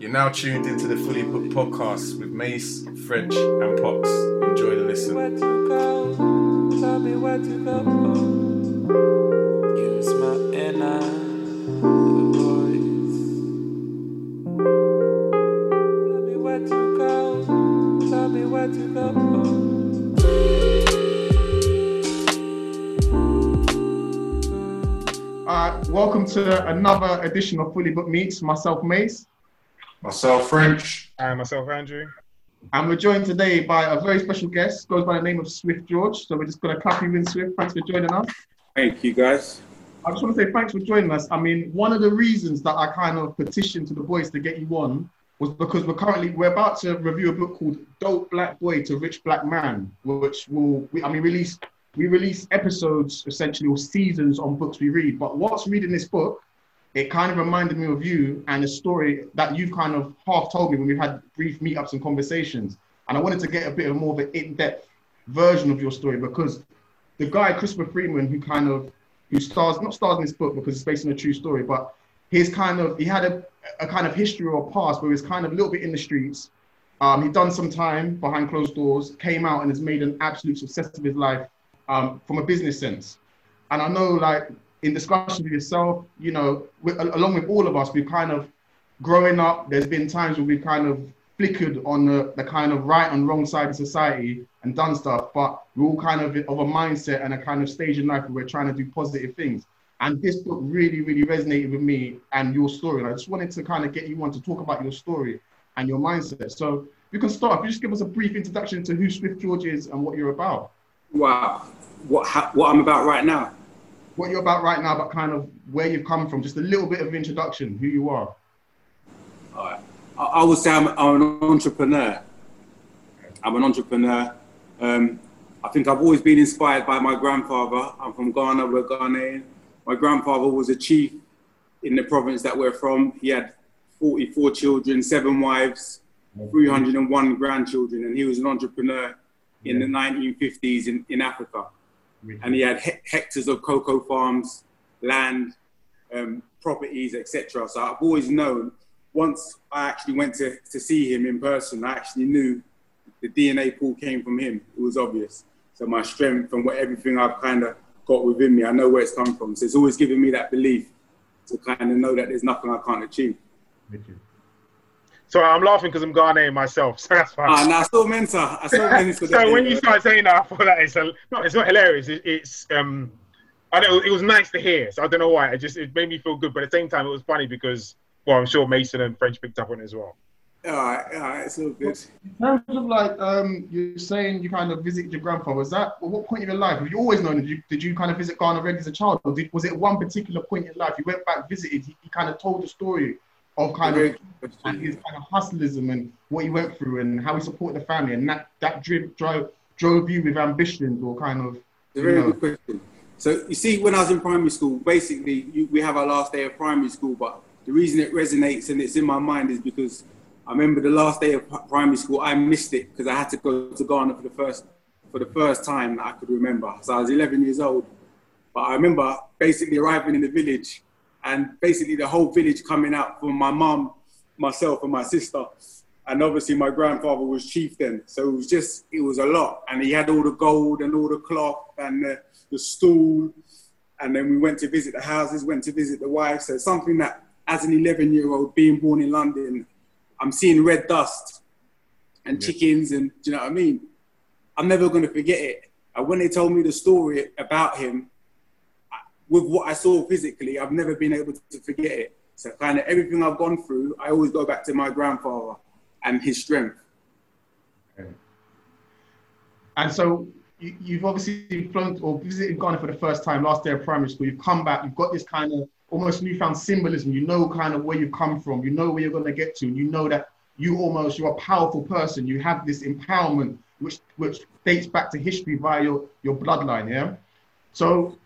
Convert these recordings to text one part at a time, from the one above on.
You're now tuned into the Fully Booked podcast with Mace, French, and Pox. Enjoy the listen. Where to go? Tell me where to go. Use my inner voice. Tell me where to go. Tell me where to go. Uh, welcome to another edition of Fully Booked Meets. Myself, Mace, Myself, French. And myself, Andrew. and we're joined today by a very special guest. Goes by the name of Swift George. So we're just going to clap you in, Swift. Thanks for joining us. Thank you, guys. I just want to say thanks for joining us. I mean, one of the reasons that I kind of petitioned to the boys to get you on was because we're currently we're about to review a book called "Dope Black Boy to Rich Black Man," which will we, I mean release we release episodes essentially or seasons on books we read. But what's reading this book, it kind of reminded me of you and a story that you've kind of half told me when we've had brief meetups and conversations. And I wanted to get a bit of more of an in-depth version of your story because the guy Christopher Freeman, who kind of who stars not stars in this book because it's based on a true story, but he's kind of he had a, a kind of history or past where he was kind of a little bit in the streets. Um, he'd done some time behind closed doors, came out and has made an absolute success of his life um, from a business sense. And I know, like in discussion with yourself, you know, al- along with all of us, we've kind of growing up. There's been times where we've kind of flickered on the, the kind of right and wrong side of society and done stuff, but we're all kind of of a mindset and a kind of stage in life where we're trying to do positive things. And this book really, really resonated with me and your story. And I just wanted to kind of get you on to talk about your story and your mindset. So you can start. If you just give us a brief introduction to who Swift George is and what you're about. Wow. What ha- what I'm about right now? What you're about right now, but kind of where you've come from. Just a little bit of introduction, who you are. All right. I, I would say I'm, I'm an entrepreneur. I'm an entrepreneur. Um, I think I've always been inspired by my grandfather. I'm from Ghana, we're Ghanaian. My grandfather was a chief in the province that we're from. He had 44 children, seven wives, 301 grandchildren, and he was an entrepreneur in the 1950s in, in Africa. And he had he- hectares of cocoa farms, land, um, properties, etc. So I've always known. Once I actually went to, to see him in person, I actually knew the DNA pool came from him. It was obvious. So my strength and what everything I've kind of got within me, I know where it's come from. So it's always given me that belief to kind of know that there's nothing I can't achieve. So I'm laughing because I'm Ghanaian myself, so that's fine. Ah, now I still meant. I still meant so when you start saying that, I thought that it's a, no, it's not hilarious. It, it's um, I don't. It was nice to hear. So I don't know why. It just it made me feel good, but at the same time, it was funny because well, I'm sure Mason and French picked up on it as well. all right, all right, it's all good. In terms of like, um, you're saying you kind of visited your grandfather. Was that at what point in your life? Have you always known? Did you, did you kind of visit Ghana already as a child, or did, was it one particular point in life you went back, visited? He, he kind of told the story of kind of and his kind of hustlism and what he went through and how he supported the family, and that that drove drove drove you with ambitions or kind of. It's a very know, good question. So you see, when I was in primary school, basically you, we have our last day of primary school, but the reason it resonates and it's in my mind is because I remember the last day of primary school, I missed it because I had to go to Ghana for the first for the first time that I could remember. So I was 11 years old, but I remember basically arriving in the village and basically the whole village coming out from my mum, myself, and my sister. And obviously my grandfather was chief then, so it was just it was a lot. And he had all the gold and all the cloth and the, the stool. And then we went to visit the houses, went to visit the wife. So something that, as an 11 year old, being born in London, I'm seeing red dust and chickens, and do you know what I mean? I'm never going to forget it. And when they told me the story about him, with what I saw physically, I've never been able to forget it. So kind of everything I've gone through, I always go back to my grandfather and his strength. And so you, you've obviously flown or visited Ghana for the first time last day of primary school. You've come back. You've got this kind of almost newfound symbolism. You know kind of where you've come from. You know where you're going to get to. And you know that you almost you're a powerful person. You have this empowerment which which dates back to history via your your bloodline. Yeah. So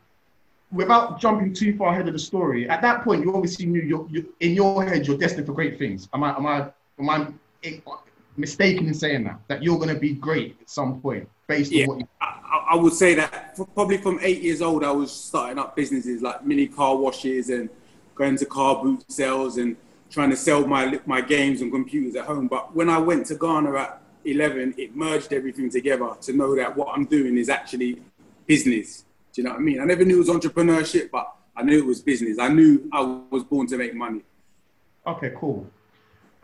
without jumping too far ahead of the story, at that point you obviously knew you're, you in your head you're destined for great things. Am I am I am I mistaken in saying that that you're going to be great at some point based Yeah. on what you I, I- would say that probably from eight years old, I was starting up businesses like mini car washes and going to car boot sales and trying to sell my my games and computers at home. But when I went to Ghana at 11, it merged everything together to know that what I'm doing is actually business. Do you know what I mean? I never knew it was entrepreneurship, but I knew it was business. I knew I was born to make money. Okay, cool.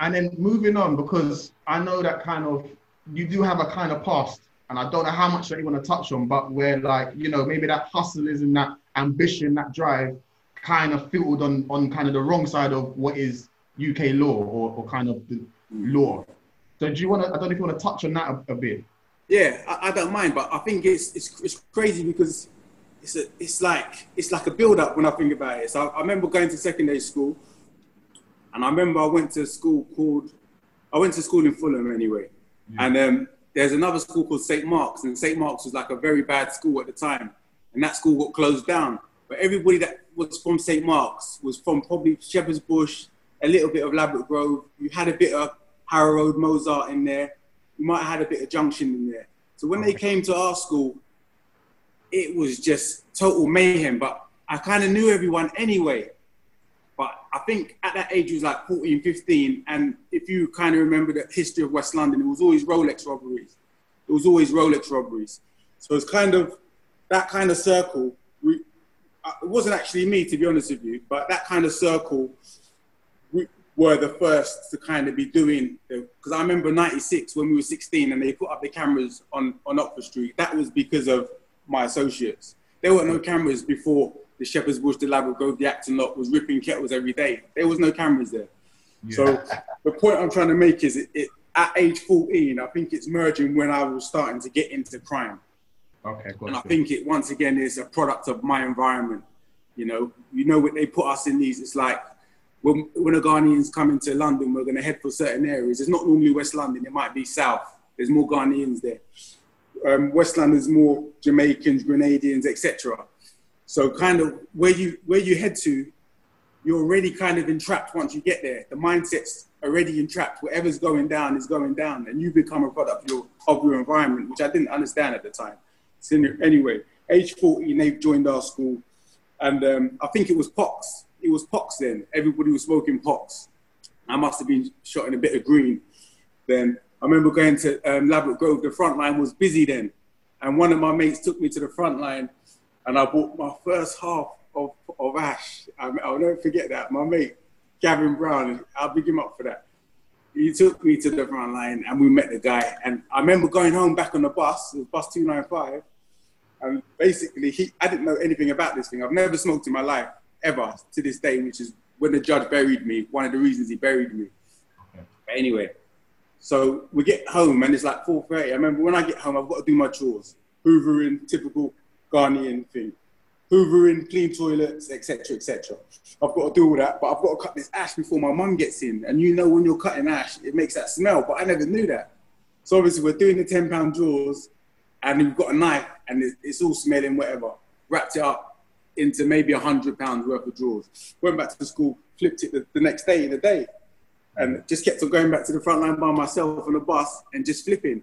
And then moving on, because I know that kind of you do have a kind of past, and I don't know how much that you want to touch on, but where like you know maybe that hustle, isn't that ambition, that drive, kind of filtered on on kind of the wrong side of what is UK law or, or kind of the mm. law. So do you want to? I don't know if you want to touch on that a, a bit. Yeah, I, I don't mind, but I think it's, it's it's crazy because it's a, it's like it's like a build up when I think about it. So I, I remember going to secondary school, and I remember I went to a school called I went to school in Fulham anyway, and um, there's another school called St Mark's, and St Mark's was like a very bad school at the time, and that school got closed down. But everybody that was from St Mark's was from probably Shepherd's Bush, a little bit of Ladbroke Grove. You had a bit of Harrow Road Mozart in there. You might have had a bit of Junction in there. So when they came to our school, it was just total mayhem. But I kind of knew everyone anyway. But I think at that age, it was like 14, 15. And if you kind of remember the history of West London, it was always Rolex robberies. It was always Rolex robberies. So it's kind of that kind of circle. Uh, it wasn't actually me, to be honest with you, but that kind of circle we were the first to kind of be doing because I remember '96 when we were 16 and they put up the cameras on on Oxford Street. That was because of my associates. There were no cameras before the Shepherd's Bush, the Ladbroke Grove, the Acton lot was ripping kettles every day. There was no cameras there. So the point I'm trying to make is it, it at age 14, I think it's merging when I was starting to get into crime. Okay, And I think it once again is a product of my environment. You know, you know what they put us in these. It's like when when the Ghanaians come into London, we're going to head for certain areas. It's not normally West London. It might be South. There's more Ghanaians there. Um, West London's more Jamaicans, Grenadians, etc. So kind of where you where you head to, you're already kind of entrapped once you get there. The mindset's already entrapped. Whatever's going down is going down, and you become a product of your, of your environment, which I didn't understand at the time. So anyway, age 14, they joined our school, and um, I think it was Pox. It was Pox then. Everybody was smoking Pox. I must have been shot in a bit of green. Then I remember going to um, Ladbroke Grove. The front line was busy then, and one of my mates took me to the front line, and I bought my first half of, of ash. I, I'll never forget that. My mate Gavin Brown, I'll big him up for that. He took me to the front line, and we met the guy. And I remember going home back on the bus, it was bus two nine five, and basically he, I didn't know anything about this thing. I've never smoked in my life ever to this day, which is when the judge buried me. One of the reasons he buried me. But anyway, so we get home and it's like 4.30. I remember when I get home, I've got to do my chores. Hoovering, typical Ghanaian thing. Hoovering, clean toilets, etc., etc. I've got to do all that, but I've got to cut this ash before my mum gets in. And you know when you're cutting ash, it makes that smell, but I never knew that. So obviously we're doing the 10 pound drawers and we've got a knife and it's, it's all smelling whatever. Wrapped it up into maybe a hundred pounds worth of drawers. Went back to school, flipped it the, the next day in the day and just kept on going back to the front line by myself on the bus and just flipping.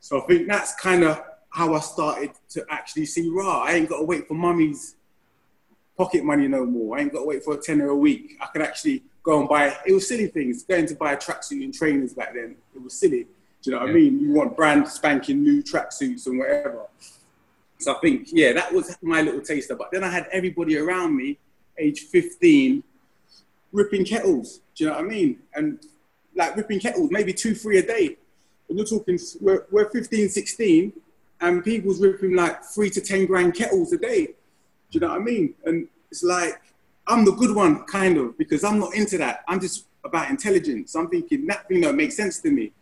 So I think that's kind of how I started to actually see raw. I ain't got to wait for mummy's pocket money no more. I ain't got to wait for a tenner a week. I could actually go and buy. It was silly things. Going to buy a tracksuit and trainers back then. It was silly. Do you know what I mean? You want brand spanking new tracksuits and whatever. So I think, yeah, that was my little taster. But then I had everybody around me, age 15, ripping kettles. Do you know what I mean? And like ripping kettles, maybe two, three a day. And you're talking, we're, we're 15, 16, and people's ripping like three to 10 grand kettles a day. Do you know what I mean? And it's like, I'm the good one, kind of, because I'm not into that. I'm just about intelligence. I'm thinking that thing don't make sense to me.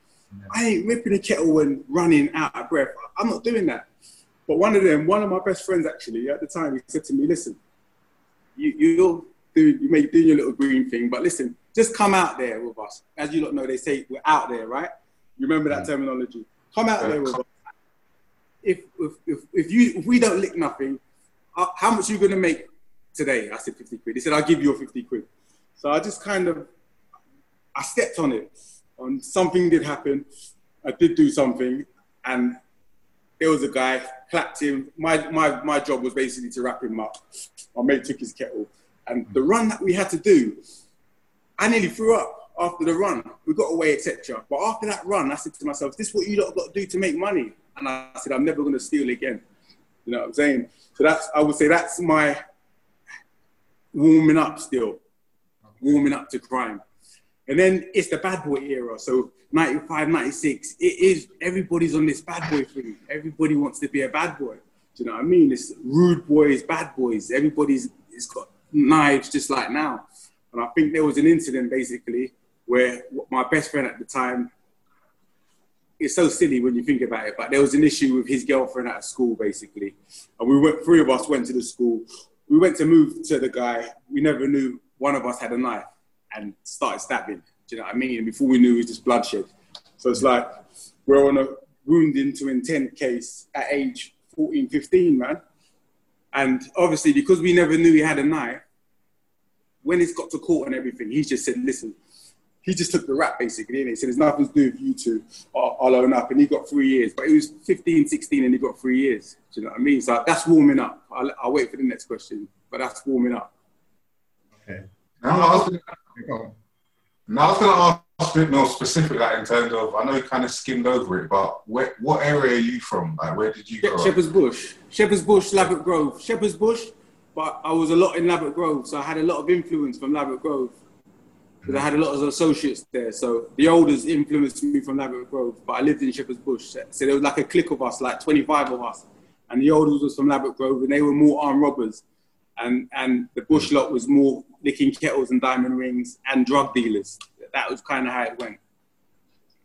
I ain't ripping a kettle and running out of breath. I'm not doing that. But one of them, one of my best friends actually, at the time, he said to me, listen, you, you're doing, you may do your little green thing, but listen, just come out there with us. As you lot know, they say we're out there, right? You remember that mm. terminology? Come out there with us. If, if, if, if, you, if we don't lick nothing, how how much are you going to make today? I said 50 quid. He said, I'll give you a 50 quid. So I just kind of, I stepped on it. And something did happen. I did do something. And there was a guy, clapped him. My, my, my job was basically to wrap him up. My mate took his kettle. And the run that we had to do, I nearly threw up after the run. We got away, etc. But after that run, I said to myself, this "Is what you lot got to do to make money?" And I said, "I'm never going to steal again." You know what I'm saying? So that's I would say that's my warming up still, warming up to crime. And then it's the bad boy era. So 95, 96, it is everybody's on this bad boy thing. Everybody wants to be a bad boy. Do you know what I mean? It's rude boys, bad boys. Everybody's it's got knives just like now. And I think there was an incident basically where my best friend at the time, it's so silly when you think about it, but there was an issue with his girlfriend at school basically. And we went, three of us went to the school. We went to move to the guy. We never knew one of us had a knife and started stabbing. Do you know what I mean? And before we knew, it was just bloodshed. So it's like we're on a wounding to intent case at age 14, 15, man. And obviously, because we never knew he had a knife, when it's got to court and everything, he just said, listen, he just took the rap basically, and he said, there's nothing to do with you two. I'll, I'll own up. And he got three years. But he was 15, 16, and he got three years. Do you know what I mean? So that's warming up. I'll, I'll wait for the next question, but that's warming up. Okay. Now I was going to ask a bit more specific, like in terms of, I know you kind of skimmed over it, but where, what area are you from? Like, where did you grow up? Shepherd's Bush. Shepherd's Bush, Ladbroke Grove. Shepherd's Bush, but I was a lot in Ladbroke Grove, so I had a lot of influence from Ladbroke Grove. Because I had a lot of associates there. So the olders influenced me from Ladbroke Grove, but I lived in Shepherd's Bush. So there was like a clique of us, like 25 of us. And the olders was from Ladbroke Grove, and they were more armed robbers. And, and the Bush lot was more licking kettles and diamond rings and drug dealers. That was kind of how it went.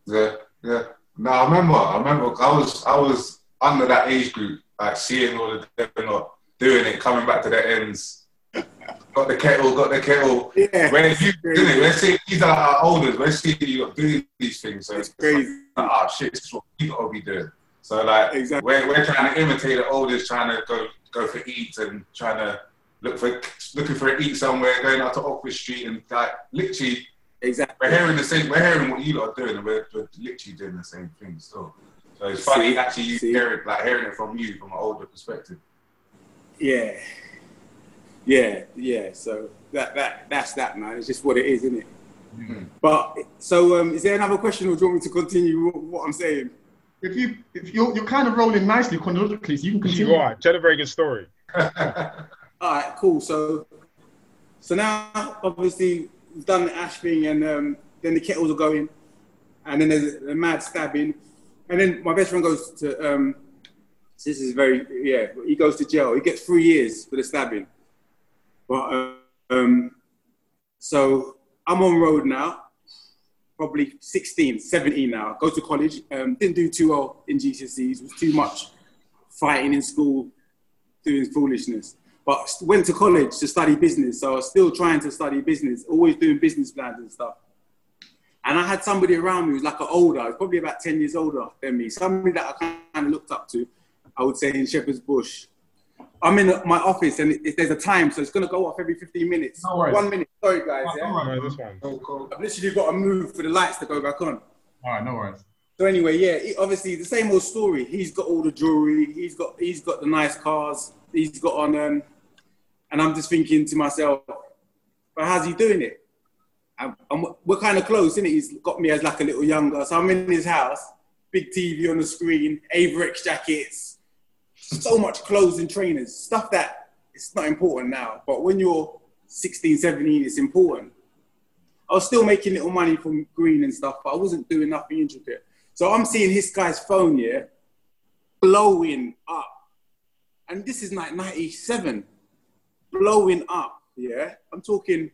Yeah, yeah. No, I remember. I remember. I was, I was under that age group, like seeing all the them not doing it, coming back to the ends. Got the kettle, got the kettle. Yeah. When you didn't it, when see these are our elders, when see you doing these things, so It's it's crazy. like, oh shit, this is what we gotta be doing. So like, Exactly. we're, we're trying to imitate the elders, trying to go go for eats and trying to look for looking for a eat somewhere, going out to Oxford Street and like literally Exactly. we're hearing the same. We're hearing what you lot are doing, and we're, we're literally doing the same thing still. So it's funny See? actually you See? hearing like hearing it from you from an older perspective. Yeah. Yeah, yeah. So that that that's that, man. It's just what it is, isn't it? Mhm. But so, um, is there another question, or do you want me to continue what, what I'm saying? If you if you're you're kind of rolling nicely chronologically, so you can continue. You are. Tell a very good story. All right, cool. So, so now obviously done the ash thing, and um, then the kettles are going, and then there's a mad stabbing, and then my best friend goes to. Um, this is very yeah. He goes to jail. He gets three years for the stabbing. But um, so I'm on road now, probably 16, 17 now. Go to college. Um, didn't do too well in GCSEs. Was too much fighting in school, doing foolishness. But went to college to study business. So I was still trying to study business, always doing business plans and stuff. And I had somebody around me who was like an older, was probably about 10 years older than me, somebody that I kind of looked up to, I would say in Shepherd's Bush. I'm in my office and it, there's a time, so it's going to go off every 15 minutes. No worries. One minute. Sorry, guys. Oh, Yeah? all right. No, this one. Cool, cool. I've literally got to move for the lights to go back on. All right, no worries. So anyway, yeah, he- obviously the same old story. He's got all the jewelry. He's got he's got the nice cars. He's got on, um, and I'm just thinking to myself, but how's he doing it? And, we're kind of close, isn't it? He's got me as like a little younger. So I'm in his house, big TV on the screen, Avirex jackets, so much clothes and trainers, stuff that it's not important now. But when you're 16, 17, it's important. I was still making little money from green and stuff, but I wasn't doing nothing intricate. So I'm seeing this guy's phone, yeah, blowing up. And this is like 97, blowing up, yeah. I'm talking,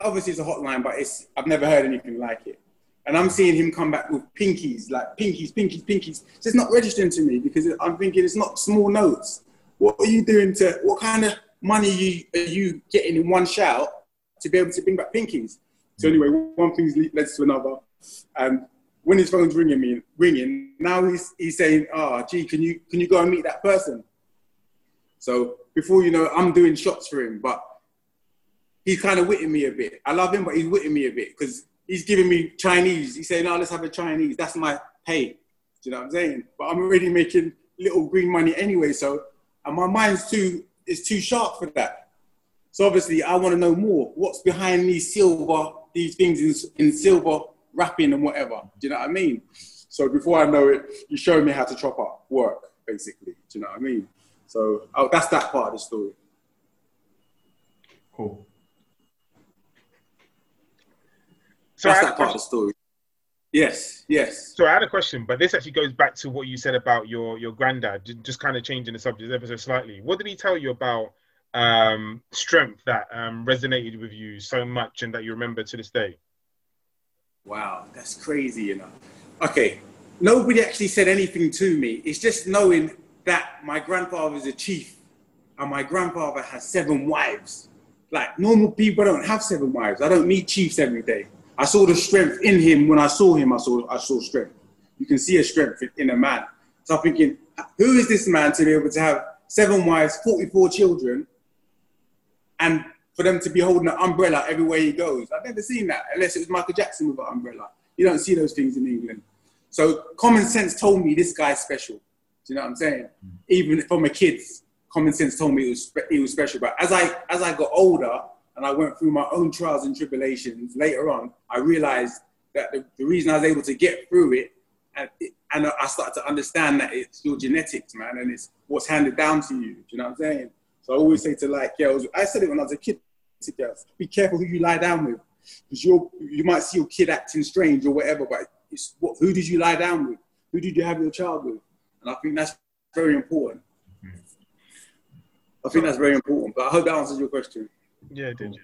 obviously it's a hotline, but it's I've never heard anything like it. And I'm seeing him come back with pinkies, like pinkies, pinkies, pinkies. So it's not registering to me because I'm thinking it's not small notes. What are you doing to, what kind of money you, are you getting in one shout to be able to bring back pinkies? So anyway, one thing led to another. And when his phone's ringing me, ringing, now he's, he's saying, oh, gee, can you, can you go and meet that person? So before you know, I'm doing shots for him, but he's kind of witting me a bit. I love him, but he's witting me a bit because he's giving me Chinese. He's saying, no, let's have a Chinese. That's my pay. Do you know what I'm saying? But I'm already making little green money anyway. So, and my mind's too, is too sharp for that. So obviously, I want to know more. What's behind these silver, these things in, in silver wrapping and whatever? Do you know what I mean? So before I know it, you show me how to chop up work, basically. Do you know what I mean? So oh, that's that part of the story. Cool. So That's that part of the story. Yes, yes. so I had a question, but this actually goes back to what you said about your your granddad. Just kind of changing the subject ever so slightly. What did he tell you about um, strength that um, resonated with you so much and that you remember to this day? Wow, that's crazy, you know. Okay, nobody actually said anything to me. It's just knowing that my grandfather is a chief and my grandfather has seven wives. Like normal people don't have seven wives. I don't meet chiefs every day. I saw the strength in him when I saw him. I saw I saw strength. You can see a strength in a man. So I'm thinking, who is this man to be able to have seven wives, 44 children, and for them to be holding an umbrella everywhere he goes. I've never seen that unless it was Michael Jackson with an umbrella. You don't see those things in England. So common sense told me this guy's special. You know what I'm saying? Even from my kids, common sense told me it was he was special. But as I as I got older and I went through my own trials and tribulations later on, I realized that the, the reason I was able to get through it and, and I started to understand that it's your genetics, man, and it's what's handed down to you. Do you know what I'm saying? So I always say to like girls, I said it when I was a kid to girls, be careful who you lie down with. Because you you might see your kid acting strange or whatever, but it's what, who did you lie down with? Who did you have your child with? And I think that's very important. I think that's very important. But I hope that answers your question. Yeah, did you?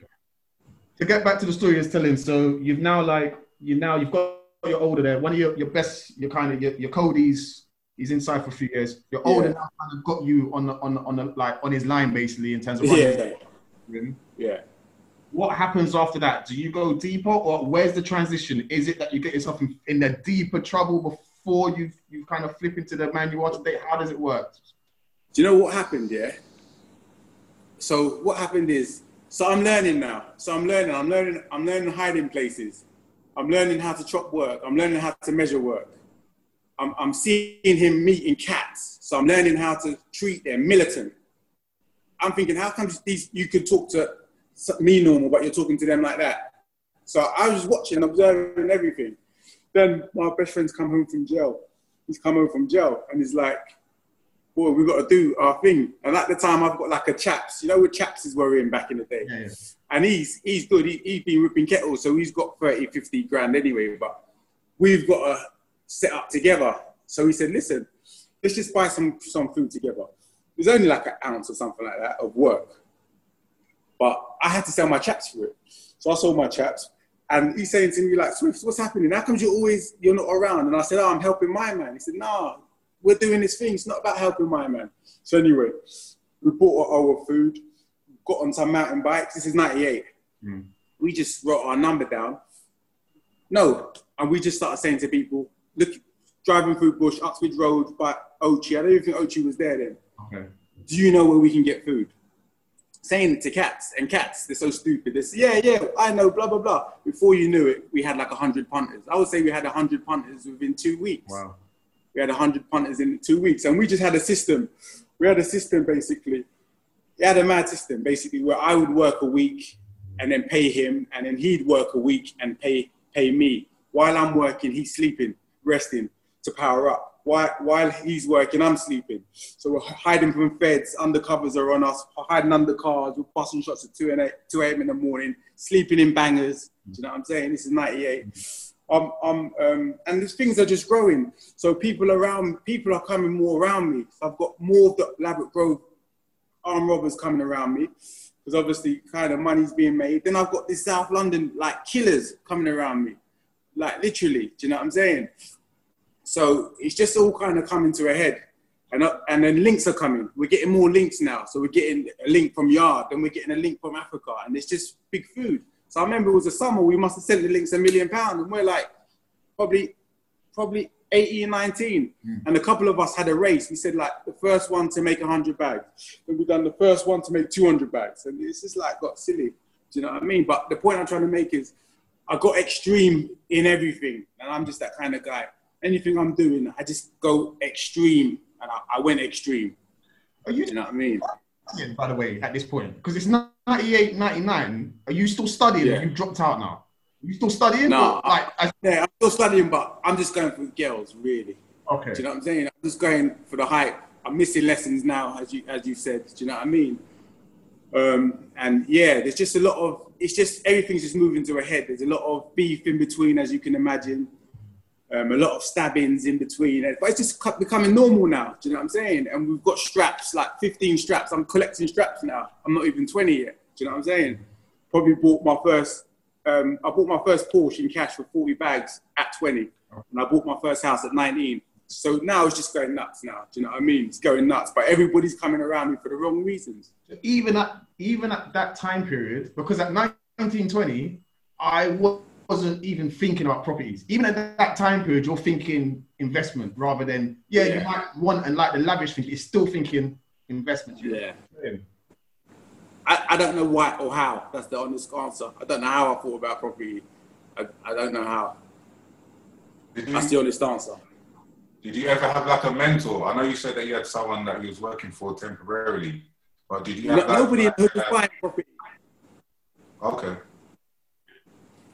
To get back to the story you're telling, so you've now like you now you've got your older there. One of your, your best, your kind of your, your Cody's, he's inside for a few years. Your older Yeah. now kind of got you on the on the, on the like on his line basically in terms of. Yeah, yeah. What happens after that? Do you go deeper, or where's the transition? Is it that you get yourself in, in the deeper trouble before you you kind of flip into the man you are today? How does it work? Do you know what happened? Yeah. So what happened is, so I'm learning now. So I'm learning. I'm learning. I'm learning hiding places. I'm learning how to chop work. I'm learning how to measure work. I'm, I'm seeing him meeting cats. So I'm learning how to treat them militant. I'm thinking, how come these you could talk to me normal, but you're talking to them like that? So I was watching, observing everything. Then my best friend's come home from jail. He's come home from jail, and he's like, boy, we've got to do our thing. And at the time, I've got like a chaps. You know what chaps is were in back in the day? Yeah, yeah. And he's he's good. He, he's been ripping kettles, so he's got 30, 50 grand anyway. But we've got to set up together. So he said, listen, let's just buy some, some food together. It was only like an ounce or something like that of work. But I had to sell my chaps for it. So I sold my chaps. And he's saying to me, like, Swift, what's happening? How come you're always, you're not around? And I said, oh, I'm helping my man. He said, nah, we're doing this thing. It's not about helping my man. So anyway, we bought our food, got on some mountain bikes. This is 98. Hmm. We just wrote our number down. No. And we just started saying to people, look, driving through Bush, Uxbridge Road by Ochi. I don't even think Ochi was there then. Okay. Do you know where we can get food? Saying it to cats, and cats, they're so stupid. They say, yeah, yeah, I know, blah, blah, blah. Before you knew it, we had like 100 punters. I would say we had 100 punters within two weeks. Wow. We had 100 punters in two weeks, and we just had a system. We had a system basically. We had a mad system basically where I would work a week and then pay him, and then he'd work a week and pay pay me. While I'm working, he's sleeping, resting to power up. While, while he's working, I'm sleeping. So we're hiding from feds, undercovers are on us, hiding under cars, we're busting shots at 2 a.m. 2 a.m. in the morning, sleeping in bangers. Do you know what I'm saying? This is 98. Um, um, um, and these things are just growing. So people around, people are coming more around me. I've got more of the Ladbroke Grove armed robbers coming around me because obviously kind of money's being made. Then I've got this South London like killers coming around me, like literally. Do you know what I'm saying? So it's just all kind of coming to a head. And, uh, and then links are coming. We're getting more links now. So we're getting a link from Yard, then we're getting a link from Africa, and it's just big food. So I remember it was a summer, we must have sent the links a million pounds, and we're like probably probably 18, 19. And a couple of us had a race. We said like the first one to make 100 bags. Then we done the first one to make 200 bags. And it's just like got silly. Do you know what I mean? But the point I'm trying to make is I got extreme in everything. And I'm just that kind of guy. Anything I'm doing, I just go extreme. And I, I went extreme. Are you Do you know what I mean? by the way, at this point? Because it's 98, 99. Are you still studying? Yeah. You dropped out now? Are you still studying? No, like, I, Yeah, I'm still studying, but I'm just going for girls, really. okay. Do you know what I'm saying? I'm just going for the hype. I'm missing lessons now, as you as you said. Do you know what I mean? Um, and yeah, there's just a lot of. It's just everything's just moving to a head. There's a lot of beef in between, as you can imagine. Um, a lot of stabbings in between, but it's just becoming normal now. Do you know what I'm saying? And we've got straps, like 15 straps. I'm collecting straps now. I'm not even 20 yet. Do you know what I'm saying? Probably bought my first. Um, I bought my first Porsche in cash for 40 bags at 20, and I bought my first house at 19. So now it's just going nuts. Now, do you know what I mean? It's going nuts, but everybody's coming around me for the wrong reasons. even at even at that time period, because at 1920, I wa- wasn't even thinking about properties. Even at that time period, you're thinking investment rather than yeah, you might want and like the lavish thing. It's still thinking investment. Yeah. I, I don't know why or how. That's the honest answer. I don't know how I thought about property. I, I don't know how. Did you, That's the honest answer. did you ever have like a mentor? I know you said that you had someone that you was working for temporarily, but did you have No, that, nobody in like, the hood was buying property. Okay.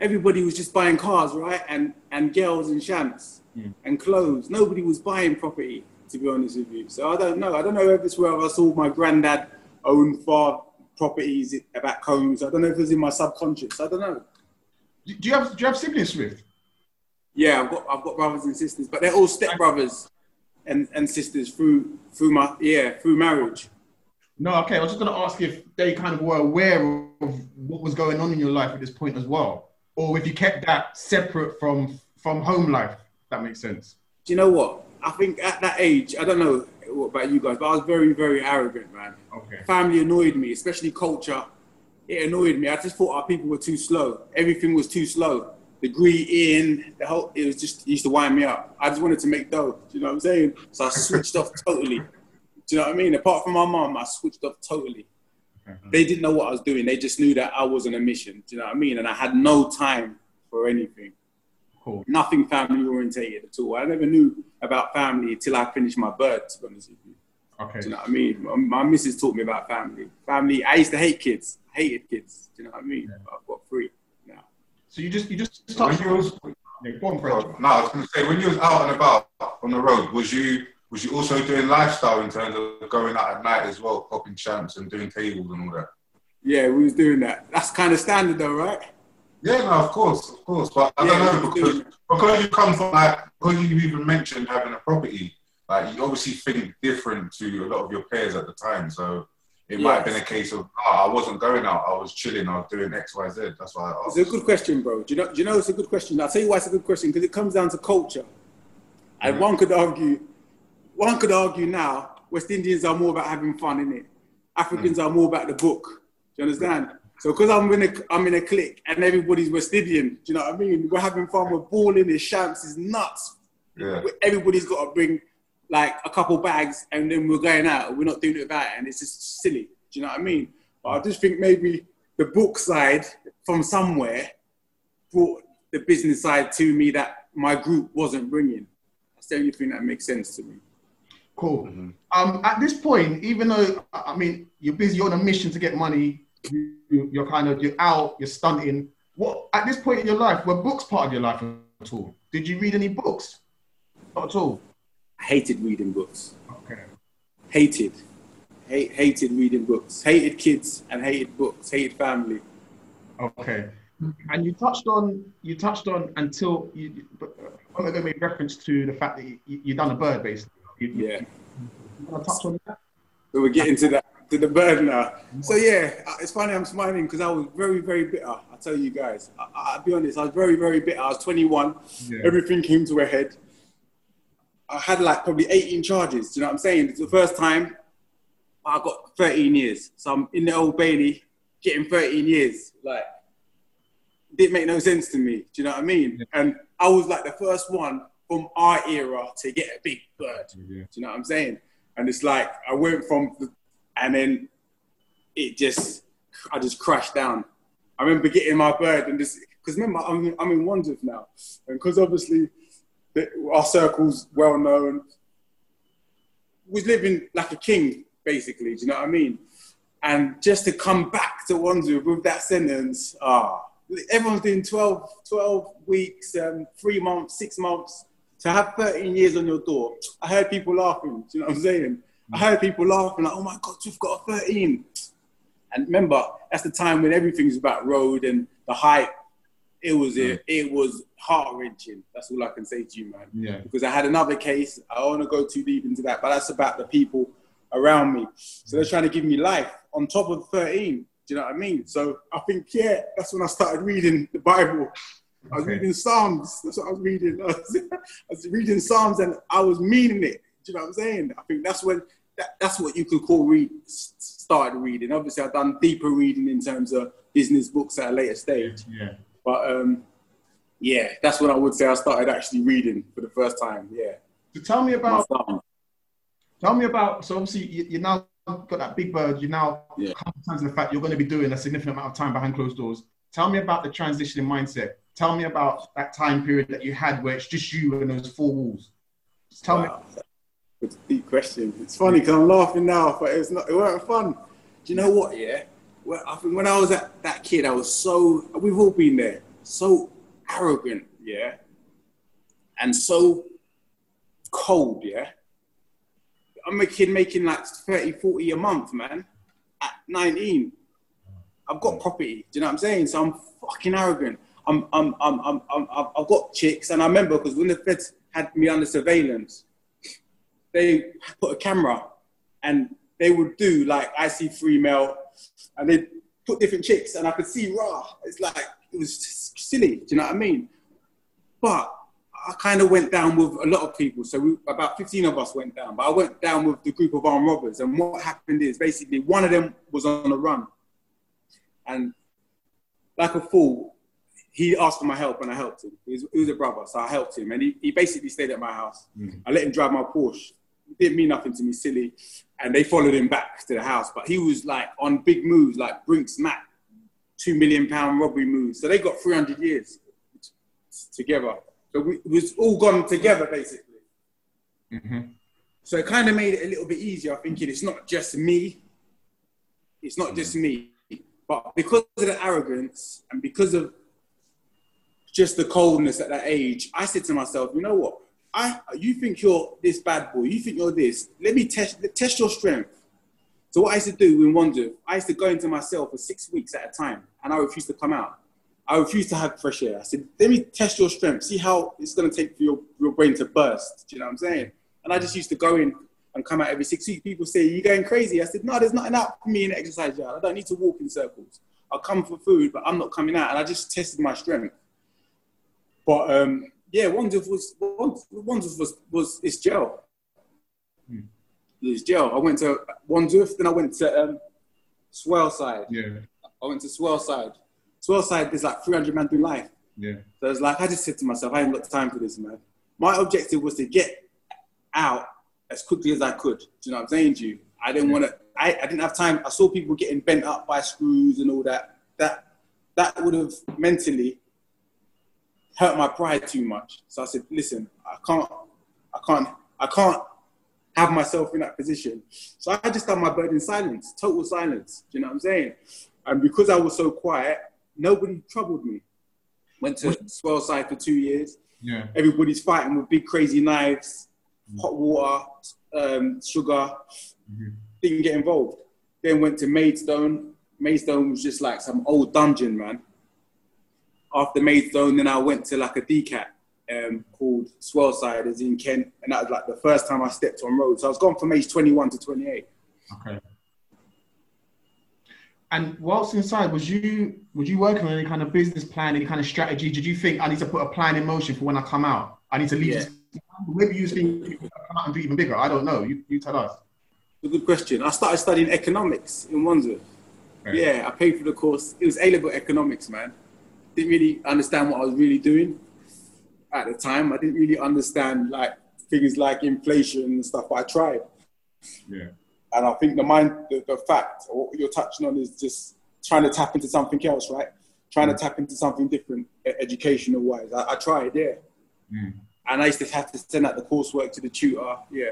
Everybody was just buying cars, right? And and girls and shamps Mm. and clothes. Nobody was buying property, to be honest with you. So I don't know. I don't know if it's where I saw my granddad own far properties back home. So I don't know if it was in my subconscious. I don't know. Do do you have do you have siblings, Swift? Yeah, I've got I've got brothers and sisters, but they're all step brothers and, and sisters through through my yeah through marriage. No, okay. I was just going to ask if they kind of were aware of what was going on in your life at this point as well, or if you kept that separate from from home life. That makes sense. Do you know what? I think at that age, I don't know what about you guys, but I was very very arrogant, man. Okay. Family annoyed me, especially culture. It annoyed me. I just thought our people were too slow. Everything was too slow. The greeting, the whole, it was just it used to wind me up. I just wanted to make dough. Do you know what I'm saying? So I switched off totally. Do you know what I mean? Apart from my mom, I switched off totally. Mm-hmm. They didn't know what I was doing. They just knew that I was on a mission. Do you know what I mean? And I had no time for anything. Cool. Nothing family orientated at all. I never knew about family until I finished my bird, to be honest with you. Okay. Do you know what I mean? My, my missus taught me about family. Family, I used to hate kids. I hated kids. Do you know what I mean? But I've got three now. So you just you just When touched you was, Yeah, go on, Fred. no, I was going to say when you was out and about on the road, was you was you also doing lifestyle in terms of going out at night as well, popping champs and doing tables and all that? Yeah, we was doing that. That's kind of standard though, right? Yeah, no, of course, of course. But I Yeah, don't know because because you come from like because you even mentioned having a property, like you obviously think different to a lot of your peers at the time. So it might have been a case of oh, I wasn't going out, I was chilling, I was doing X, Y, Z. That's why I It's a good question, bro. Do you know? Do you know it's a good question? I'll tell you why it's a good question because it comes down to culture. And mm-hmm. one could argue, one could argue now, West Indians are more about having fun, in it. Africans mm. are more about the book. Do you understand? So because I'm in a I'm in a clique and everybody's West Indian, do you know what I mean? We're having fun, we're balling, it's shamps, it's nuts. Yeah. Everybody's got to bring like a couple bags and then we're going out. We're not doing it about it, and it's just silly. Do you know what I mean? But I just think maybe the book side from somewhere brought the business side to me that my group wasn't bringing. That's the only thing that makes sense to me. Cool. Mm-hmm. Um, at this point, even though I mean you're busy you're on a mission to get money, you, you're kind of you're out, you're stunting. What at this point in your life were books part of your life at all? Did you read any books? Not at all. I hated reading books. Okay. Hated. Hate, hated reading books. Hated kids and hated books. Hated family. Okay. And you touched on you touched on until you. but, uh, I'm going to make reference to the fact that you, you, done a bird basically. You, Yeah. you want to touch on that? So we're getting to that to the bird now. So yeah, uh, it's funny I'm smiling because I was very very bitter. I tell you guys, I, I- I'll be honest. I was very very bitter. I was 21. Yeah. Everything came to a head. I had like probably 18 charges. Do you know what I'm saying? It's the first time I got 13 years. So I'm in the old Bailey getting 13 years. Like didn't make no sense to me. Do you know what I mean? And I was like the first one from our era to get a big bird. Do you know what I'm saying? And it's like I went from, and then it just, I just crashed down. I remember getting my bird and just, because remember I'm, I'm in Wandsworth now, and because obviously the, our circle's well known, was living like a king basically. Do you know what I mean? And just to come back to Wandsworth with that sentence, ah, everyone's doing 12, 12 weeks, um, three months, six months. To have 13 years on your door, I heard people laughing. Do you know what I'm saying? I heard people laughing like, "Oh my God, you've got a 13." And remember, that's the time when everything's about road and the hype. It was it, it was heart wrenching. That's all I can say to you, man. Yeah. Because I had another case. I don't want to go too deep into that, but that's about the people around me. So they're trying to give me life on top of 13. Do you know what I mean? So I think, yeah, that's when I started reading the Bible. I was Okay. reading Psalms. That's what I was reading. I was, I was reading Psalms and I was meaning it. Do you know what I'm saying? I think that's when that, that's what you could call read started reading. Obviously, I've done deeper reading in terms of business books at a later stage. Yeah. But um, yeah, that's when I would say I started actually reading for the first time. Yeah. So tell me about tell me about so obviously you, you now got that big bird. You now Yeah. come to the fact you're going to be doing a significant amount of time behind closed doors. Tell me about the transitioning mindset. Tell me about that time period that you had where it's just you and those four walls. Just tell me. It's a deep question. It's funny because I'm laughing now, but it's not. It weren't fun. Do you know what? Yeah. Well, I think when I was at that kid, I was so. We've all been there. So arrogant, yeah, and so cold, yeah. I'm a kid making like 30, 40 a month, man. At 19, I've got property. Do you know what I'm saying? So I'm fucking arrogant. I'm, I'm, I'm, I'm, I'm, I've I've got chicks, and I remember because when the feds had me under surveillance, they put a camera, and they would do like I see free mail, and they put different chicks, and I could see raw. It's like it was silly. Do you know what I mean? But I kind of went down with a lot of people. So we, about 15 of us went down. But I went down with the group of armed robbers. And what happened is basically one of them was on the run. And like a fool, he asked for my help and I helped him. He was, he was a brother, so I helped him. And he, he basically stayed at my house. Mm. I let him drive my Porsche. It didn't mean nothing to me, silly. And they followed him back to the house. But he was like on big moves, like Brink's-Mat, two million pound robbery moves. So they got 300 years together. So we, it was all gone together, basically. Mm-hmm. So it kind of made it a little bit easier, thinking it's not just me. It's not just mm. me. But because of the arrogance and because of just the coldness at that age, I said to myself, you know what? I, you think you're this bad boy. You think you're this. Let me test, test your strength. So what I used to do in Wonder, I used to go into myself for six weeks at a time, and I refused to come out. I refused to have fresh air. I said, let me test your strength, see how it's going to take for your, your brain to burst. Do you know what I'm saying? And I just used to go in and come out every six weeks. People say, you're going crazy? I said, no, there's nothing out for me in exercise yard. I don't need to walk in circles. I'll come for food, but I'm not coming out. And I just tested my strength. But um, yeah, Wandsworth was, Wandsworth was, was, it's jail. It's jail. I went to Wandsworth, then I went to um, Swaleside. Yeah. I went to Swaleside. Swaleside, there's like 300 man through life. Yeah. So it's like, I just said to myself, I ain't got time for this, man. My objective was to get out as quickly as I could. Do you know what I'm saying to you? I didn't want to, I, I didn't have time. I saw people getting bent up by screws and all that. That, that would have mentally hurt my pride too much. So I said, listen, I can't, I can't, I can't have myself in that position. So I just had my bird in silence, total silence. Do you know what I'm saying? And because I was so quiet, nobody troubled me. Went to Swaleside for two years. Yeah. Everybody's fighting with big crazy knives, hot water, um, sugar. Didn't get involved. Then went to Maidstone. Maidstone was just like some old dungeon, man. After Maidstone, then I went to like a DCAT um, called Swaleside, as in Kent, and that was like the first time I stepped on road. So I was gone from age 21 to 28. Okay. And whilst inside, was you was you working on any kind of business plan, any kind of strategy? Did you think I need to put a plan in motion for when I come out? I need to leave. Yeah. this- Maybe you thinking you come out and do even bigger. I don't know. You, you tell us. A good question. I started studying economics in Wandsworth. Yeah, I paid for the course. It was A-level economics, man. Didn't really understand what I was really doing at the time. I didn't really understand like things like inflation and stuff, but I tried. Yeah. And I think the mind, the, the fact, what you're touching on is just trying to tap into something else, right? Trying to mm. tap into something different, educational wise. I, I tried, yeah. Mm. And I used to have to send out the coursework to the tutor, yeah.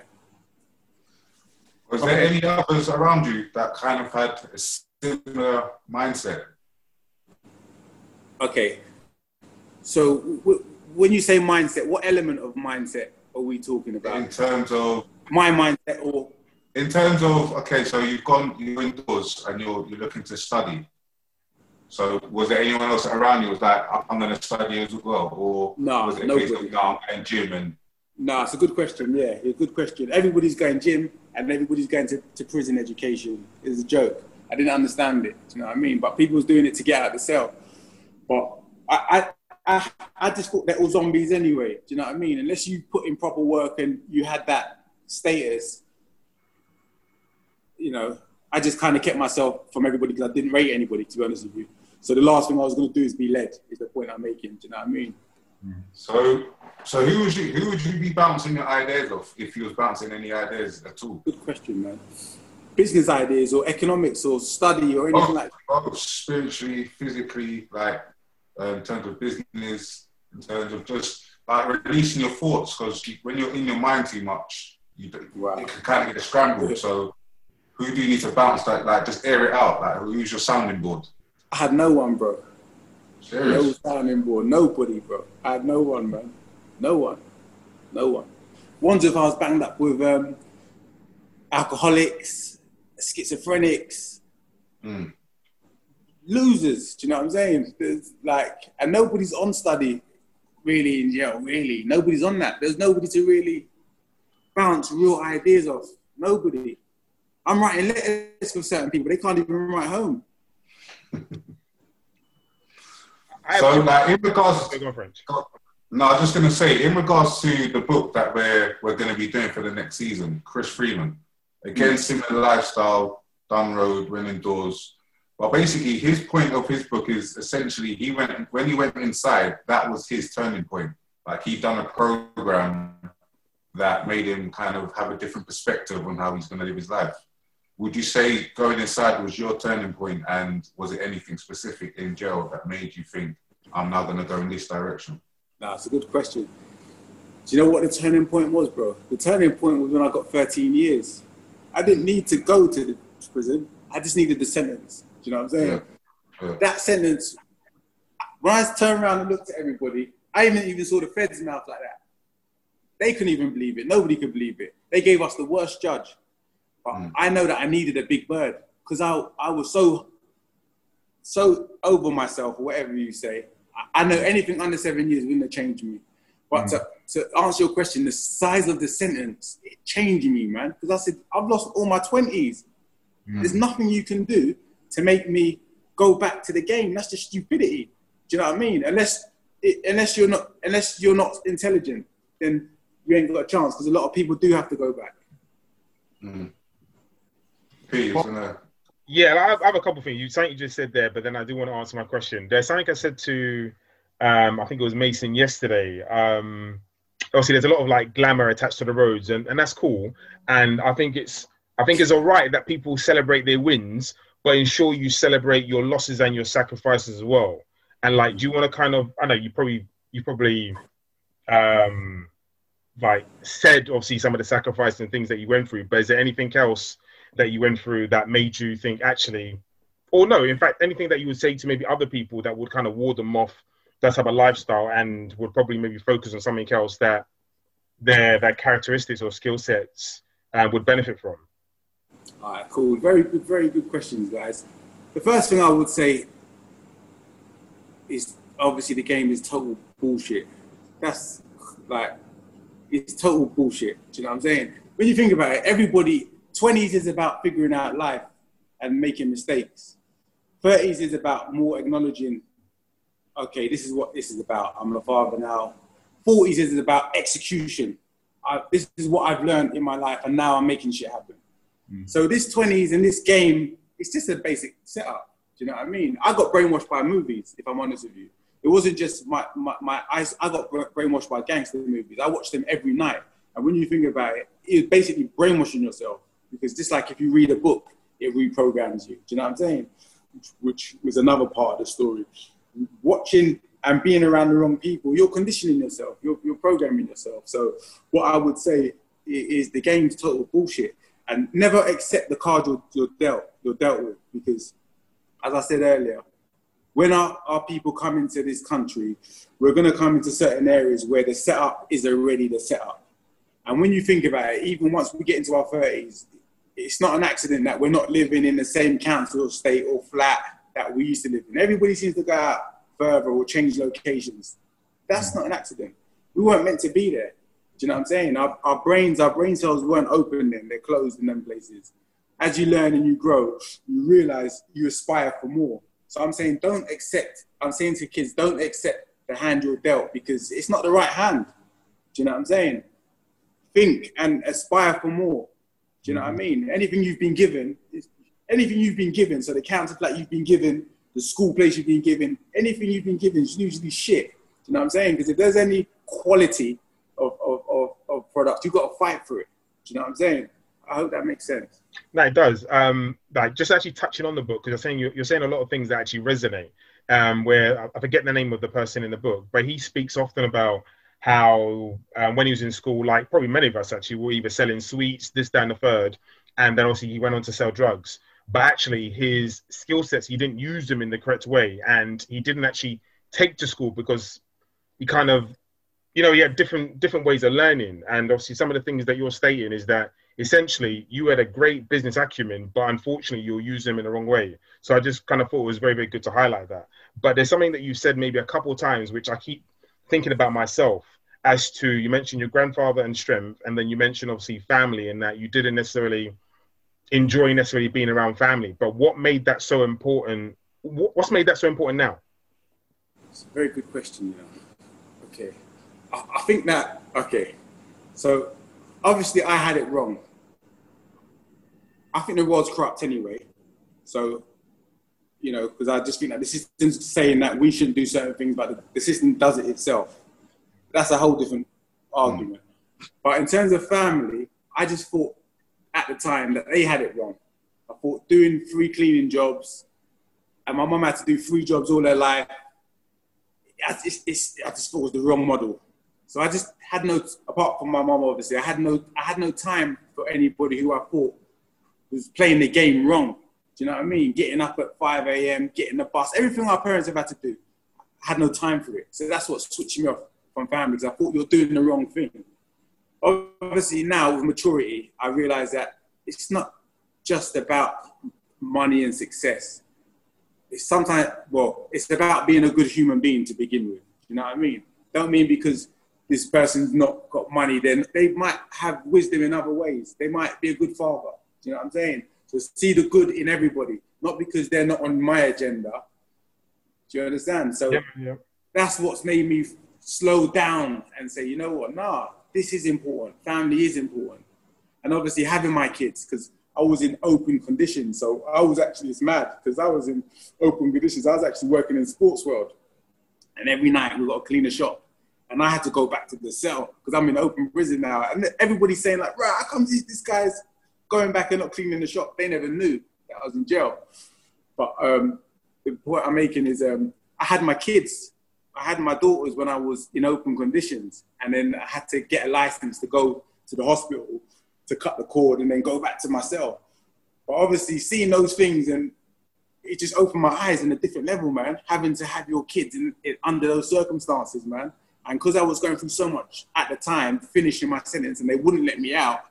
Was there any others around you that kind of had a similar mindset? Okay. So w- when you say mindset, what element of mindset are we talking about? In terms of My mindset or in terms of okay, so you've gone you're indoors and you're you're looking to study. So was there anyone else around you was like, "I- I'm going to study as well, or No, was it nobody. of no, I'm going gym and No, it's a good question. Yeah, it's a good question. Everybody's going gym and everybody's going to, to prison education. It's a joke. I didn't understand it. You know what I mean? But people was doing it to get out of the cell. But I, I, I, I just thought they're all zombies anyway. Do you know what I mean? Unless you put in proper work and you had that status, you know, I just kind of kept myself from everybody because I didn't rate anybody, to be honest with you. So the last thing I was going to do is be led. Is the point I'm making. Do you know what I mean? Mm. so so who would you who would you be bouncing your ideas off if you was bouncing any ideas at all? Good question, man. Business ideas or economics or study or anything Oh, like oh, spiritually, physically, like uh, in terms of business, in terms of just like releasing your thoughts, because when you're in your mind too much, you Wow. it can kind of get scrambled. So, who do you need to bounce? Like, like just air it out. Like, who's your sounding board? I had no one, bro. No Serious. sounding board. Nobody, bro. I had no one, man. No one. No one. Ones if I was banged up with um, alcoholics, schizophrenics, Mm. Losers. Do you know what I'm saying? There's like, and nobody's on study really in jail, really. Nobody's on that. There's nobody to really bounce real ideas off. Nobody. I'm writing letters for certain people. They can't even write home. So, like, in regards, Go French. no, I was just gonna say, in regards to the book that we're we're gonna be doing for the next season, Chris Freeman, again, similar lifestyle, done road, went indoors. Basically, his point of his book is essentially he went when he went inside. That was his turning point. Like he done a program that made him kind of have a different perspective on how he's going to live his life. Would you say going inside was your turning point, and was it anything specific in jail that made you think I'm now going to go in this direction? Nah, it's a good question. Do you know what the turning point was, bro? The turning point was when I got 13 years. I didn't need to go to the prison. I just needed the sentence. You know what I'm saying? Yeah. Yeah. That sentence, when I turned around and looked at everybody, I even even saw the feds' mouth like that. They couldn't even believe it. Nobody could believe it. They gave us the worst judge. But Mm. I know that I needed a big bird because I, I was so so over myself, or whatever you say. I, I know anything under seven years wouldn't have changed me. But to, to answer your question, the size of the sentence, it changed me, man. Because I said, I've lost all my 20s. There's nothing you can do to make me go back to the game. That's just stupidity. Do you know what I mean? Unless it, unless you're not unless you're not intelligent, then you ain't got a chance. Because a lot of people do have to go back. Mm. Pete, you're Yeah, I have, I have a couple of things. You something you just said there, but then I do want to answer my question. There's something I said to, um, I think it was Mason yesterday. Um, obviously, there's a lot of like glamour attached to the roads, and, and that's cool. And I think it's I think it's all right that people celebrate their wins, but ensure you celebrate your losses and your sacrifices as well. And like, do you want to kind of? I know you probably you probably um, like said obviously some of the sacrifices and things that you went through, but is there anything else? that you went through that made you think actually, or no, in fact, anything that you would say to maybe other people that would kind of ward them off that type of lifestyle and would probably maybe focus on something else that their their characteristics or skill sets uh, would benefit from. All right, cool. Very good, very good questions, guys. The first thing I would say is obviously the game is total bullshit. That's like it's total bullshit. Do you know what I'm saying? When you think about it, everybody 20s is about figuring out life and making mistakes. 30s is about more acknowledging, okay, this is what this is about. I'm a father now. 40s is about execution. I, this is what I've learned in my life, and now I'm making shit happen. Mm. So this 20s in this game, it's just a basic setup. Do you know what I mean? I got brainwashed by movies, if I'm honest with you. It wasn't just my, my, my I, I got brainwashed by gangster movies. I watched them every night. And when you think about it, it's basically brainwashing yourself. Because just like if you read a book, it reprograms you. Do you know what I'm saying? Which, which was another part of the story. Watching and being around the wrong people, you're conditioning yourself. You're, you're programming yourself. So what I would say is the game's total bullshit. And never accept the card you're, you're dealt you're dealt with because, as I said earlier, when our, our people come into this country, we're going to come into certain areas where the setup is already the setup. And when you think about it, even once we get into our 30s, it's not an accident that we're not living in the same council state or flat that we used to live in. Everybody seems to go out further or change locations. That's not an accident. We weren't meant to be there. Do you know what I'm saying? Our, our brains, our brain cells weren't open then. They're closed in them places. As you learn and you grow, you realize you aspire for more. So I'm saying don't accept, I'm saying to kids, don't accept the hand you're dealt because it's not the right hand. Do you know what I'm saying? Think and aspire for more. Do you know what I mean? Anything you've been given, anything you've been given, so the counter flat you've been given, the school place you've been given, anything you've been given is usually shit. Do you know what I'm saying? Because if there's any quality product, you've got to fight for it. Do you know what I'm saying? I hope that makes sense. No, it does. Um, like just actually touching on the book because you're saying you're, you're saying a lot of things that actually resonate. Um, where I forget the name of the person in the book, but he speaks often about how um, when he was in school, like probably many of us actually were either selling sweets, this, that, and the third, and then obviously he went on to sell drugs. But actually, his skill sets he didn't use them in the correct way, and he didn't actually take to school because he kind of, you know, he had different different ways of learning. And obviously, some of the things that you're stating is that essentially you had a great business acumen, but unfortunately you'll use them in the wrong way. So I just kind of thought it was very, very good to highlight that. But there's something that you said maybe a couple of times, which I keep thinking about myself as to you mentioned your grandfather and strength, and then you mentioned obviously family and that you didn't necessarily enjoy necessarily being around family. But what made that so important? What's made that so important now? It's a very good question, you know. Okay. I, think that, okay. So obviously I had it wrong. I think the world's corrupt anyway. So, you know, because I just think that the system's saying that we shouldn't do certain things, but the, the system does it itself. That's a whole different argument. Mm. But in terms of family, I just thought at the time that they had it wrong. I thought doing three cleaning jobs, and my mum had to do three jobs all her life. It's, it's, I just thought it was the wrong model. So I just had no, apart from my mom, obviously, I had no, I had no time for anybody who I thought was playing the game wrong. Do you know what I mean? Getting up at 5 a.m., getting the bus, everything our parents have had to do. I had no time for it. So that's what switched me off from family because I thought you're doing the wrong thing. Obviously, now with maturity, I realize that it's not just about money and success. It's sometimes, well, it's about being a good human being to begin with. You know what I mean? Don't mean because this person's not got money, then they might have wisdom in other ways. They might be a good father. Do you know what I'm saying? So see the good in everybody, not because they're not on my agenda. Do you understand? So that's what's made me slow down and say, you know what, nah, this is important. Family is important. And obviously having my kids, because I was in open conditions. So I was actually, it's mad, because I was in open conditions. I was actually working in sports world. And every night we got to clean the shop and I had to go back to the cell because I'm in open prison now. And everybody's saying like, right, how come these, guys going back and not cleaning the shop? They never knew that I was in jail. But um, the point I'm making is um, I had my kids, I had my daughters when I was in open conditions, and then I had to get a license to go to the hospital to cut the cord and then go back to my cell. But obviously, seeing those things and it just opened my eyes in a different level, man. Having to have your kids in, in, under those circumstances, man and because I was going through so much at the time, finishing my sentence, and they wouldn't let me out,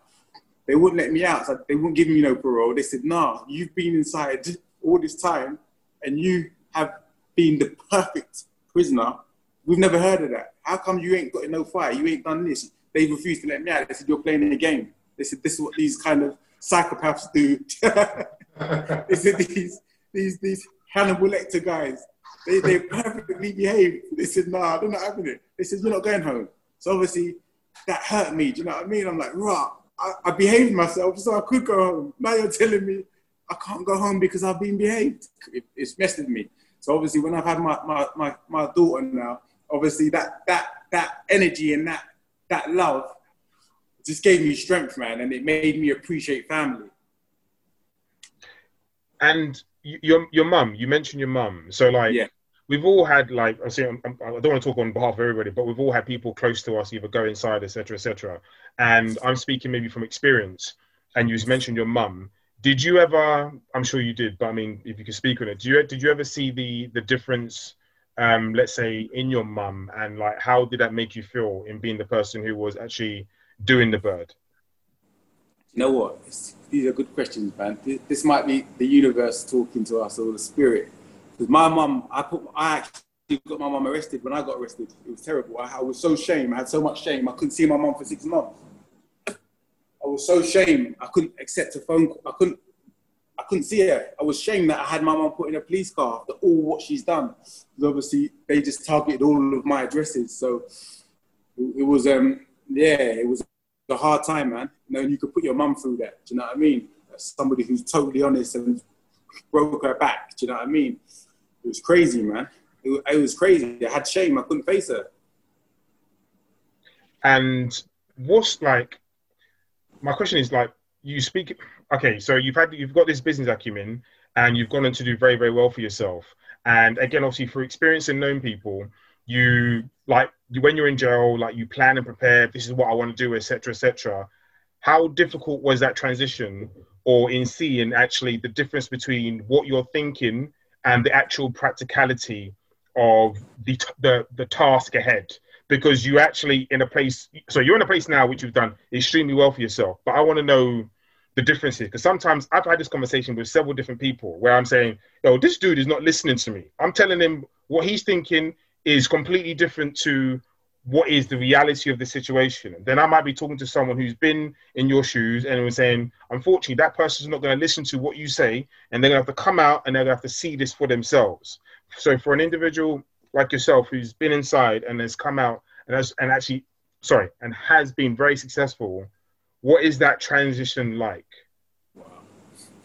they wouldn't let me out. So they wouldn't give me no parole. They said, nah, you've been inside all this time and you have been the perfect prisoner. We've never heard of that. How come you ain't got no fire? You ain't done this. They refused to let me out. They said, you're playing a game. They said, this is what these kind of psychopaths do. they said, these, these, these Hannibal Lecter guys, they, they perfectly behaved. They said, nah, they're not having it. They said, you're not going home. So obviously that hurt me. Do you know what I mean? I'm like, right, I, I behaved myself so I could go home. Now you're telling me I can't go home because I've been behaved. It, it's messed with me. So obviously when I've had my, my, my, my daughter now, obviously that, that, that energy and that, that love just gave me strength, man. And it made me appreciate family. And your your mum, you mentioned your mum. So like, Yeah. we've all had like I I'm, I'm- I don't want to talk on behalf of everybody, but we've all had people close to us either go inside, etc., etc. And I'm speaking maybe from experience. and you mentioned your mum. Did you ever? I'm sure you did, but I mean, if you could speak on it, do you did you ever see the the difference? Um, let's say in your mum, and like, how did that make you feel in being the person who was actually doing the bird? You know what? It's, these are good questions, man. This, might be the universe talking to us or the spirit. Because my mum, I put, I actually got my mum arrested when I got arrested. It was terrible. I, I was so shame. I had so much shame. I couldn't see my mum for six months. I was so shame. I couldn't accept a phone call. I couldn't. I couldn't see her. I was ashamed that I had my mum put in a police car after all what she's done. Because obviously they just targeted all of my addresses. So it, it was um yeah, it was a hard time, man. Know, you could put your mum through that. Do you know what I mean? Somebody who's totally honest and broke her back. Do you know what I mean? It was crazy, man. It, it was crazy. I had shame. I couldn't face her. And what's like? My question is like, you speak. Okay, so you've had you've got this business acumen, and you've gone on to do very very well for yourself. And again, obviously, through experience and known people, you like when you're in jail, like you plan and prepare. This is what I want to do, etc., etc. How difficult was that transition, or in seeing actually the difference between what you're thinking and the actual practicality of the t- the the task ahead? Because you actually in a place, so you're in a place now which you've done extremely well for yourself. But I want to know the differences because sometimes I've had this conversation with several different people where I'm saying, "Yo, this dude is not listening to me." I'm telling him what he's thinking is completely different to what is the reality of the situation. Then I might be talking to someone who's been in your shoes and was saying, unfortunately, that person's not going to listen to what you say, and they're going to have to come out and they're going to have to see this for themselves. So for an individual like yourself who's been inside and has come out and has and actually, sorry, and has been very successful, what is that transition like? Wow.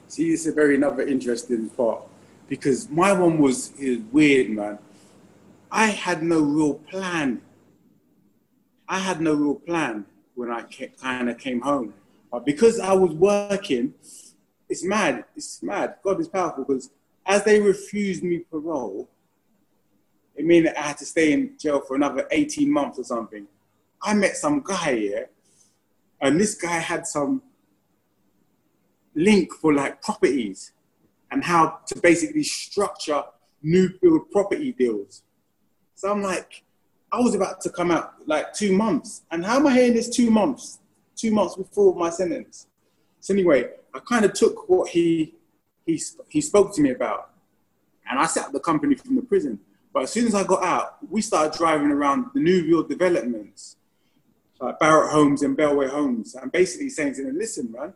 See, it's a very another interesting part because my one was weird, man. I had no real plan. I had no real plan when I kind of came home, but because I was working, it's mad. It's mad. God is powerful because as they refused me parole, it meant that I had to stay in jail for another 18 months or something. I met some guy here, and this guy had some link for like properties and how to basically structure new build property deals. So I'm like, I was about to come out like two months. And how am I hearing this two months? Two months before my sentence. So anyway, I kind of took what he, he, he spoke to me about and I set up the company from the prison. But as soon as I got out, we started driving around the new build developments, like Barratt Homes and Bellway Homes, and basically saying to them, listen, man,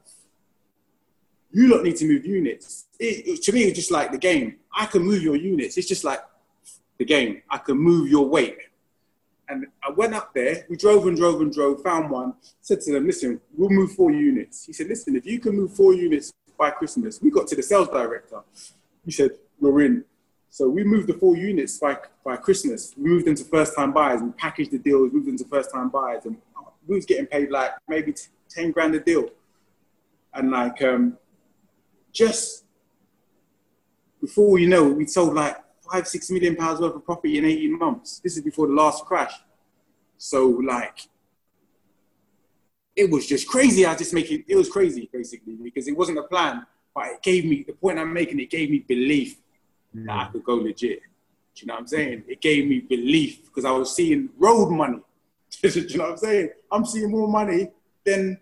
you lot need to move units. It, it- to me, it's just like the game. I can move your units. It's just like the game. I can move your weight. And I went up there, we drove and drove and drove, found one, said to them, listen, we'll move four units. He said, listen, if you can move four units by Christmas, we got to the sales director. He said, we're in. So we moved the four units by, by Christmas. We moved them to first time buyers. We packaged the deals, moved them to first time buyers. And we was getting paid like maybe 10 grand a deal. And like, um, just before you know, we sold like five, six million pounds worth of property in 18 months. This is before the last crash. So like, it was just crazy. I was just making, it was crazy basically because it wasn't a plan, but it gave me, the point I'm making, it gave me belief that I mm. could go legit. Do you know what I'm saying? It gave me belief because I was seeing road money. Do you know what I'm saying? I'm seeing more money than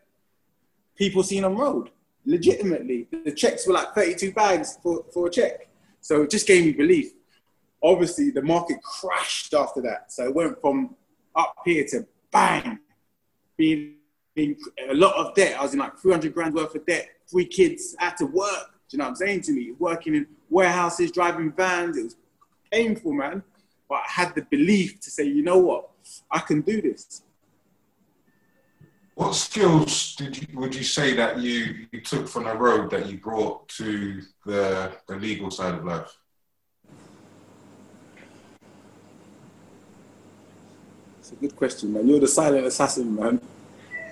people seeing on road. Legitimately, the checks were like 32 bags for, for a check. So it just gave me belief. Obviously, the market crashed after that. So it went from up here to bang, being in a lot of debt. I was in like 300 grand worth of debt, three kids, had to work. Do you know what I'm saying to me? Working in warehouses, driving vans. It was painful, man. But I had the belief to say, you know what? I can do this. What skills did you, would you say that you, you took from the road that you brought to the, the legal side of life? It's a good question, man. You're the silent assassin, man.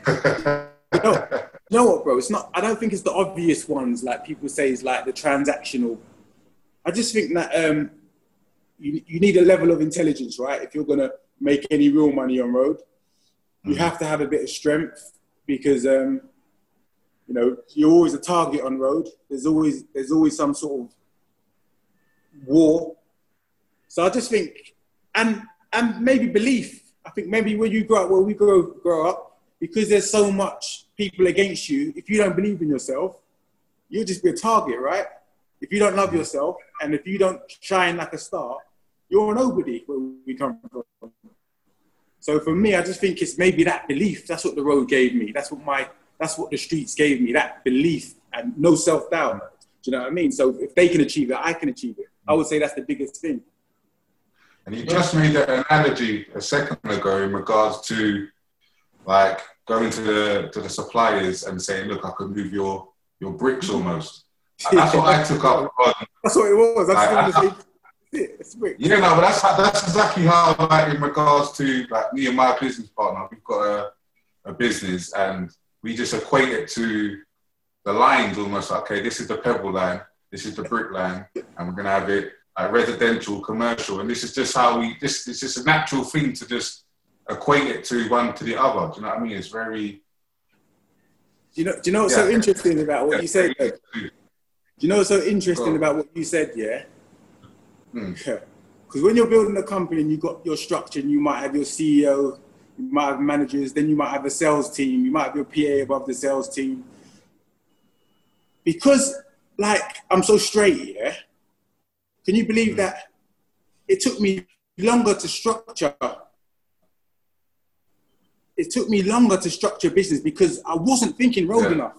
no, you know what, bro? It's not. I don't think it's the obvious ones like people say is like the transactional. I just think that um, you you need a level of intelligence, right? If you're gonna make any real money on road, you have to have a bit of strength because um, You know, you're always a target on road. There's always there's always some sort of war. So I just think, and and maybe belief. I think maybe when you grow up, well, we grow grow up because there's so much people against you. If you don't believe in yourself, you'll just be a target, right? If you don't love yourself and if you don't shine like a star, you're a nobody where we come from. So for me, I just think it's maybe that belief. That's what the road gave me. That's what my that's what the streets gave me. That belief and no self doubt. Do you know what I mean? So if they can achieve it, I can achieve it. I would say that's the biggest thing. And you just made an analogy a second ago in regards to like going to the to the suppliers and saying, "Look, I can move your your bricks almost." That's what I took up on. That's what it was. That's I- what it was. It's. Yeah, no, but that's that's exactly how like in regards to like me and my business partner, we've got a, a business and we just equate it to the lines almost like, okay, this is the pebble line, this is the brick line, and we're gonna have it like residential, commercial, and this is just how we this it's just a natural thing to just equate it to one to the other. Do you know what I mean? It's very Do you know? Do you know what's so interesting about what you said? though? Do you know what's so interesting Go. about what you said? Yeah. Hmm. Because when you're building a company and you've got your structure, and you might have your CEO, you might have managers, then you might have a sales team, you might have your PA above the sales team. Because, like, I'm so straight, yeah. Can you believe that it took me longer to structure? It took me longer to structure business because I wasn't thinking road Yeah. enough.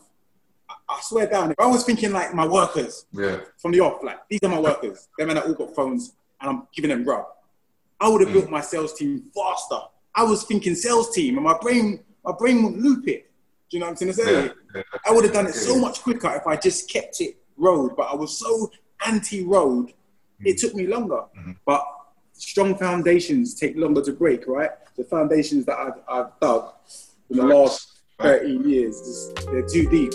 I, I swear down, if I was thinking like my workers, yeah. from the off, like these are my workers. Them men that all got phones and I'm giving them grub. I would have Mm. built my sales team faster. I was thinking sales team and my brain, my brain would loop it. Do you know what I'm trying to say? Yeah. I would have done it so much quicker if I just kept it road, but I was so anti-road, it mm-hmm. took me longer. Mm-hmm. But strong foundations take longer to break, right? The foundations that I've, I've dug in the last 13 years, just- they're too deep.